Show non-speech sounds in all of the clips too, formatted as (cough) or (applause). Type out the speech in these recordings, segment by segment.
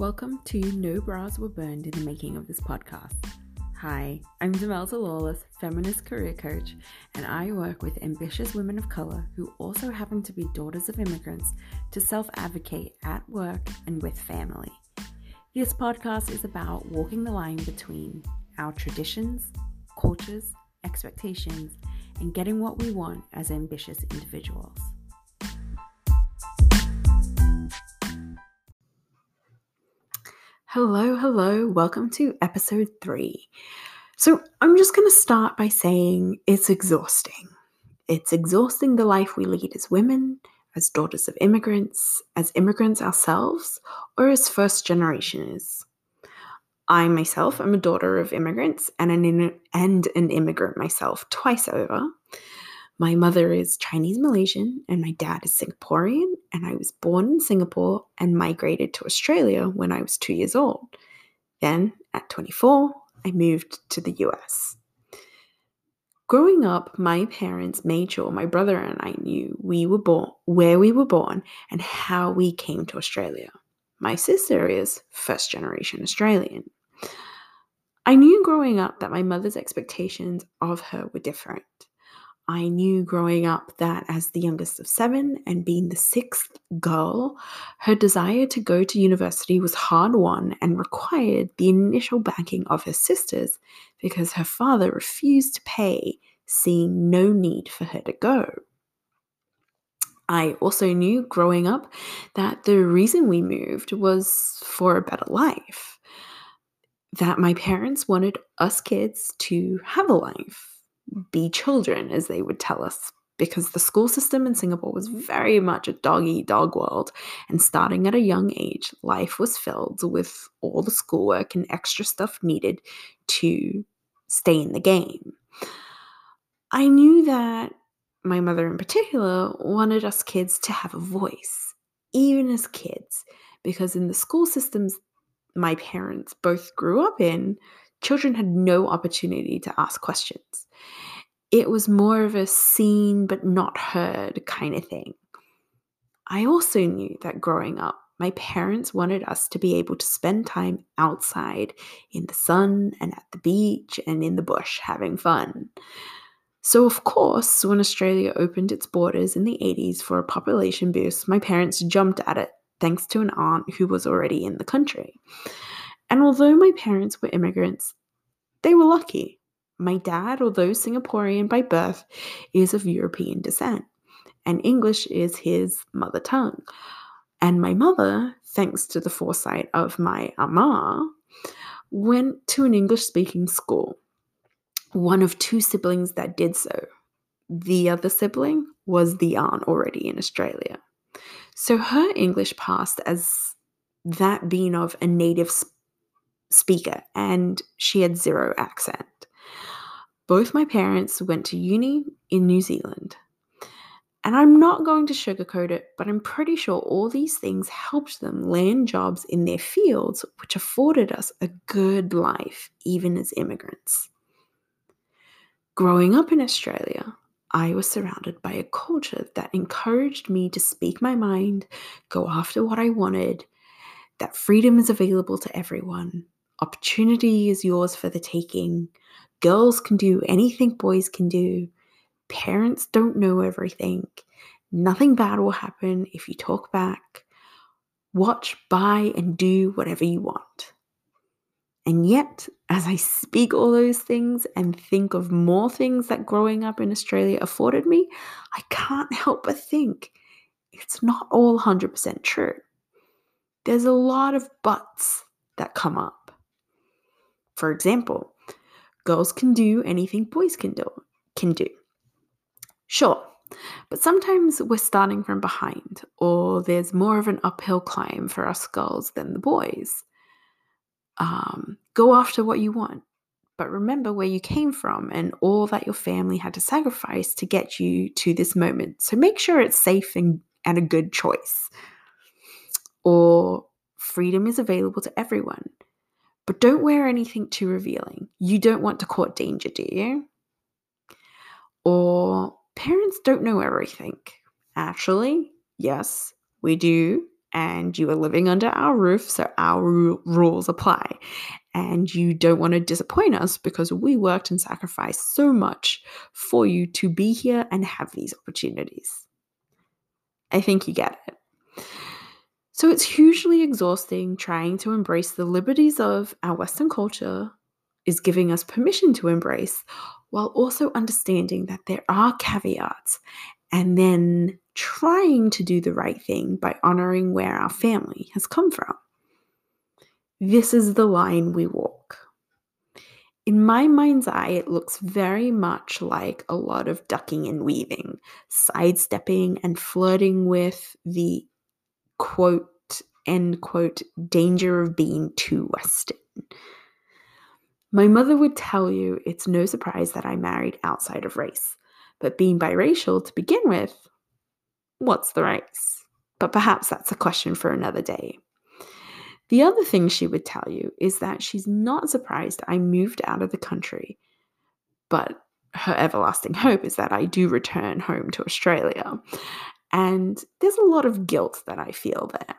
Welcome to No Bras Were Burned in the Making of this podcast. Hi, I'm Demelza Lawless, feminist career coach, and I work with ambitious women of color who also happen to be daughters of immigrants to self advocate at work and with family. This podcast is about walking the line between our traditions, cultures, expectations, and getting what we want as ambitious individuals. Hello, hello, welcome to episode three. So, I'm just going to start by saying it's exhausting. It's exhausting the life we lead as women, as daughters of immigrants, as immigrants ourselves, or as first generationers. I myself am a daughter of immigrants and an, and an immigrant myself twice over. My mother is Chinese Malaysian and my dad is Singaporean, and I was born in Singapore and migrated to Australia when I was two years old. Then, at 24, I moved to the US. Growing up, my parents made sure my brother and I knew we were born, where we were born, and how we came to Australia. My sister is first generation Australian. I knew growing up that my mother's expectations of her were different. I knew growing up that as the youngest of seven and being the sixth girl, her desire to go to university was hard won and required the initial backing of her sisters because her father refused to pay, seeing no need for her to go. I also knew growing up that the reason we moved was for a better life. That my parents wanted us kids to have a life, be children, as they would tell us, because the school system in Singapore was very much a dog eat dog world. And starting at a young age, life was filled with all the schoolwork and extra stuff needed to stay in the game. I knew that my mother, in particular, wanted us kids to have a voice, even as kids, because in the school systems my parents both grew up in, children had no opportunity to ask questions. It was more of a seen but not heard kind of thing. I also knew that growing up, my parents wanted us to be able to spend time outside in the sun and at the beach and in the bush having fun. So, of course, when Australia opened its borders in the 80s for a population boost, my parents jumped at it thanks to an aunt who was already in the country. And although my parents were immigrants, they were lucky. My dad, although Singaporean by birth, is of European descent, and English is his mother tongue. And my mother, thanks to the foresight of my ama, went to an English speaking school, one of two siblings that did so. The other sibling was the aunt already in Australia. So her English passed as that being of a native speaker, and she had zero accent. Both my parents went to uni in New Zealand. And I'm not going to sugarcoat it, but I'm pretty sure all these things helped them land jobs in their fields, which afforded us a good life, even as immigrants. Growing up in Australia, I was surrounded by a culture that encouraged me to speak my mind, go after what I wanted, that freedom is available to everyone, Opportunity is yours for the taking. Girls can do anything boys can do. Parents don't know everything. Nothing bad will happen if you talk back. Watch, buy, and do whatever you want. And yet, as I speak all those things and think of more things that growing up in Australia afforded me, I can't help but think it's not all 100% true. There's a lot of buts that come up. For example, girls can do anything boys can do. Can do. Sure, but sometimes we're starting from behind, or there's more of an uphill climb for us girls than the boys. Um, go after what you want, but remember where you came from and all that your family had to sacrifice to get you to this moment. So make sure it's safe and, and a good choice. Or freedom is available to everyone. Don't wear anything too revealing. You don't want to court danger, do you? Or parents don't know everything. Actually, yes, we do. and you are living under our roof, so our rules apply. And you don't want to disappoint us because we worked and sacrificed so much for you to be here and have these opportunities. I think you get it. So it's hugely exhausting trying to embrace the liberties of our Western culture, is giving us permission to embrace, while also understanding that there are caveats and then trying to do the right thing by honoring where our family has come from. This is the line we walk. In my mind's eye, it looks very much like a lot of ducking and weaving, sidestepping and flirting with the quote, end quote, danger of being too Western. My mother would tell you it's no surprise that I married outside of race, but being biracial to begin with, what's the race? But perhaps that's a question for another day. The other thing she would tell you is that she's not surprised I moved out of the country, but her everlasting hope is that I do return home to Australia. And there's a lot of guilt that I feel there.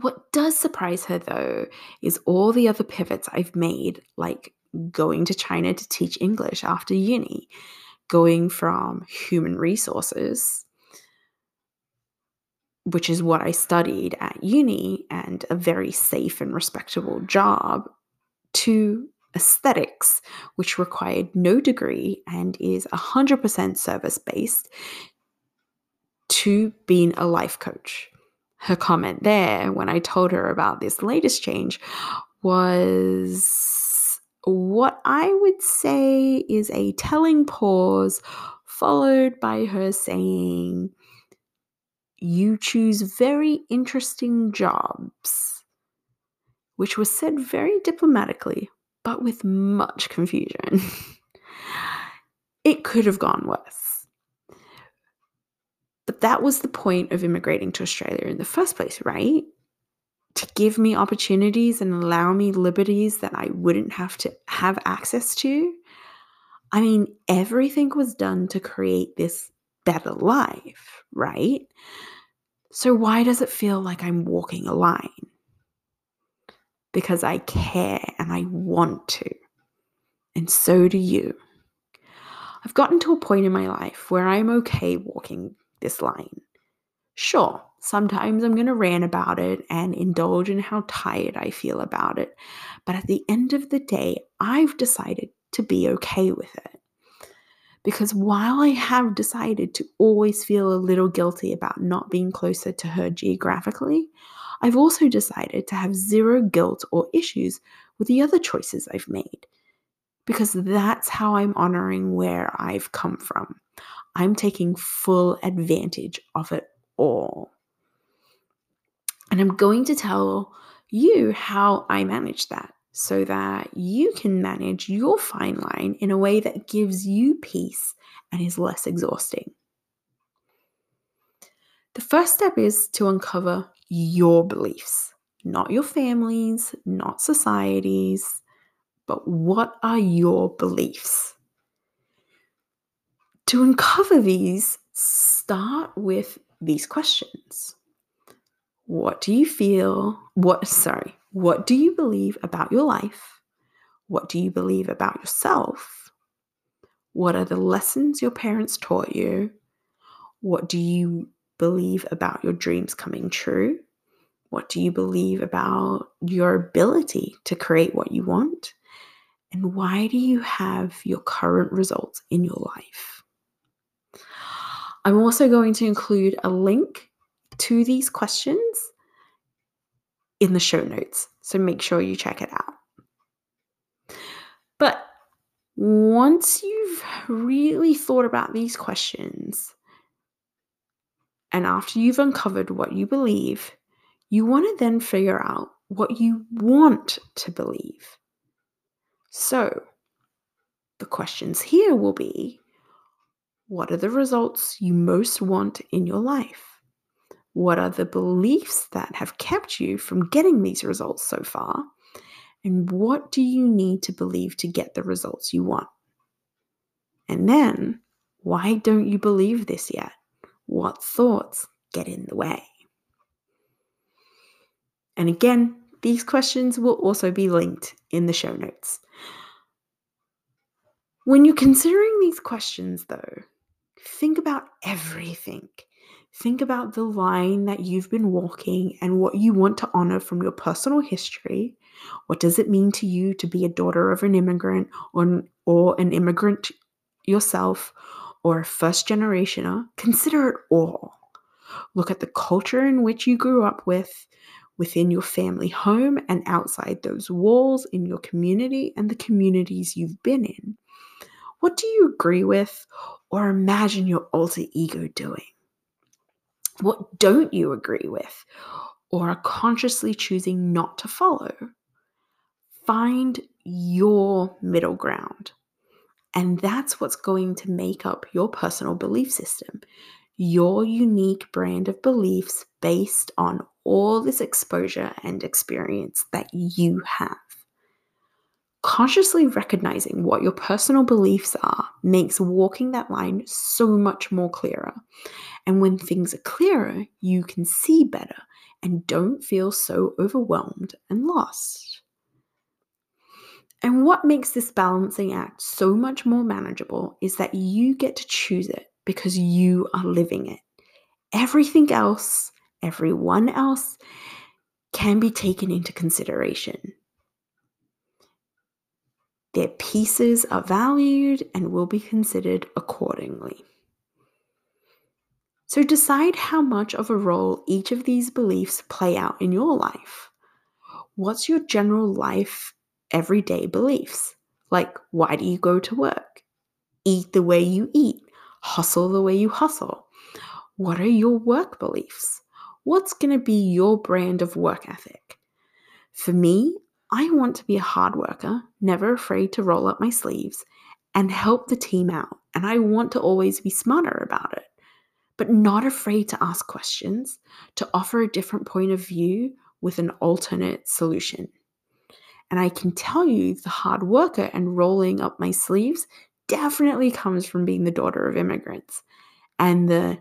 What does surprise her though is all the other pivots I've made, like going to China to teach English after uni, going from human resources, which is what I studied at uni and a very safe and respectable job, to aesthetics, which required no degree and is 100% service based, to being a life coach her comment there when I told her about this latest change was what I would say is a telling pause, followed by her saying, You choose very interesting jobs, which was said very diplomatically, but with much confusion. (laughs) it could have gone worse. That was the point of immigrating to Australia in the first place, right? To give me opportunities and allow me liberties that I wouldn't have to have access to. I mean, everything was done to create this better life, right? So, why does it feel like I'm walking a line? Because I care and I want to. And so do you. I've gotten to a point in my life where I'm okay walking this line. Sure, sometimes I'm going to rant about it and indulge in how tired I feel about it, but at the end of the day, I've decided to be okay with it. Because while I have decided to always feel a little guilty about not being closer to her geographically, I've also decided to have zero guilt or issues with the other choices I've made. Because that's how I'm honoring where I've come from. I'm taking full advantage of it all. And I'm going to tell you how I manage that so that you can manage your fine line in a way that gives you peace and is less exhausting. The first step is to uncover your beliefs, not your family's, not society's, but what are your beliefs? To uncover these, start with these questions. What do you feel? What, sorry, what do you believe about your life? What do you believe about yourself? What are the lessons your parents taught you? What do you believe about your dreams coming true? What do you believe about your ability to create what you want? And why do you have your current results in your life? I'm also going to include a link to these questions in the show notes. So make sure you check it out. But once you've really thought about these questions, and after you've uncovered what you believe, you want to then figure out what you want to believe. So, the questions here will be what are the results you most want in your life? What are the beliefs that have kept you from getting these results so far? And what do you need to believe to get the results you want? And then, why don't you believe this yet? What thoughts get in the way? And again, these questions will also be linked in the show notes. When you're considering these questions, though, think about everything. Think about the line that you've been walking and what you want to honor from your personal history. What does it mean to you to be a daughter of an immigrant or, or an immigrant yourself or a first generationer? Consider it all. Look at the culture in which you grew up with, within your family home and outside those walls, in your community and the communities you've been in. What do you agree with or imagine your alter ego doing? What don't you agree with or are consciously choosing not to follow? Find your middle ground. And that's what's going to make up your personal belief system, your unique brand of beliefs based on all this exposure and experience that you have. Consciously recognizing what your personal beliefs are makes walking that line so much more clearer. And when things are clearer, you can see better and don't feel so overwhelmed and lost. And what makes this balancing act so much more manageable is that you get to choose it because you are living it. Everything else, everyone else, can be taken into consideration. Their pieces are valued and will be considered accordingly. So decide how much of a role each of these beliefs play out in your life. What's your general life, everyday beliefs? Like, why do you go to work? Eat the way you eat, hustle the way you hustle. What are your work beliefs? What's going to be your brand of work ethic? For me, I want to be a hard worker, never afraid to roll up my sleeves and help the team out. And I want to always be smarter about it, but not afraid to ask questions, to offer a different point of view with an alternate solution. And I can tell you the hard worker and rolling up my sleeves definitely comes from being the daughter of immigrants. And the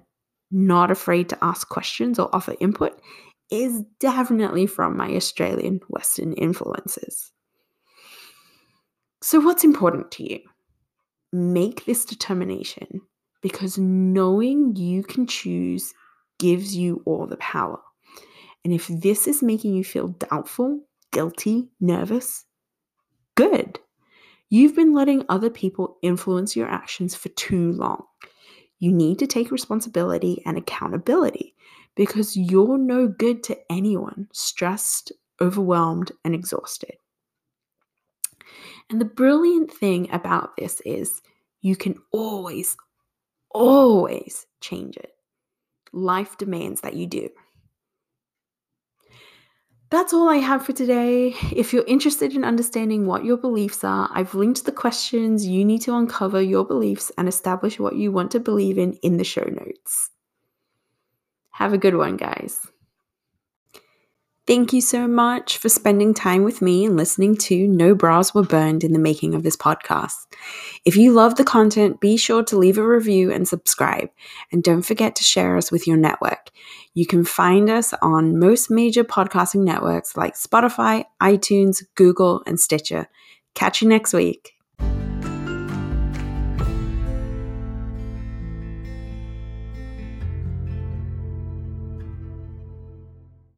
not afraid to ask questions or offer input is definitely from my Australian Western influences. So, what's important to you? Make this determination because knowing you can choose gives you all the power. And if this is making you feel doubtful, guilty, nervous, good. You've been letting other people influence your actions for too long. You need to take responsibility and accountability because you're no good to anyone stressed, overwhelmed, and exhausted. And the brilliant thing about this is you can always, always change it. Life demands that you do. That's all I have for today. If you're interested in understanding what your beliefs are, I've linked the questions you need to uncover your beliefs and establish what you want to believe in in the show notes. Have a good one, guys. Thank you so much for spending time with me and listening to No Bras Were Burned in the making of this podcast. If you love the content, be sure to leave a review and subscribe. And don't forget to share us with your network. You can find us on most major podcasting networks like Spotify, iTunes, Google, and Stitcher. Catch you next week.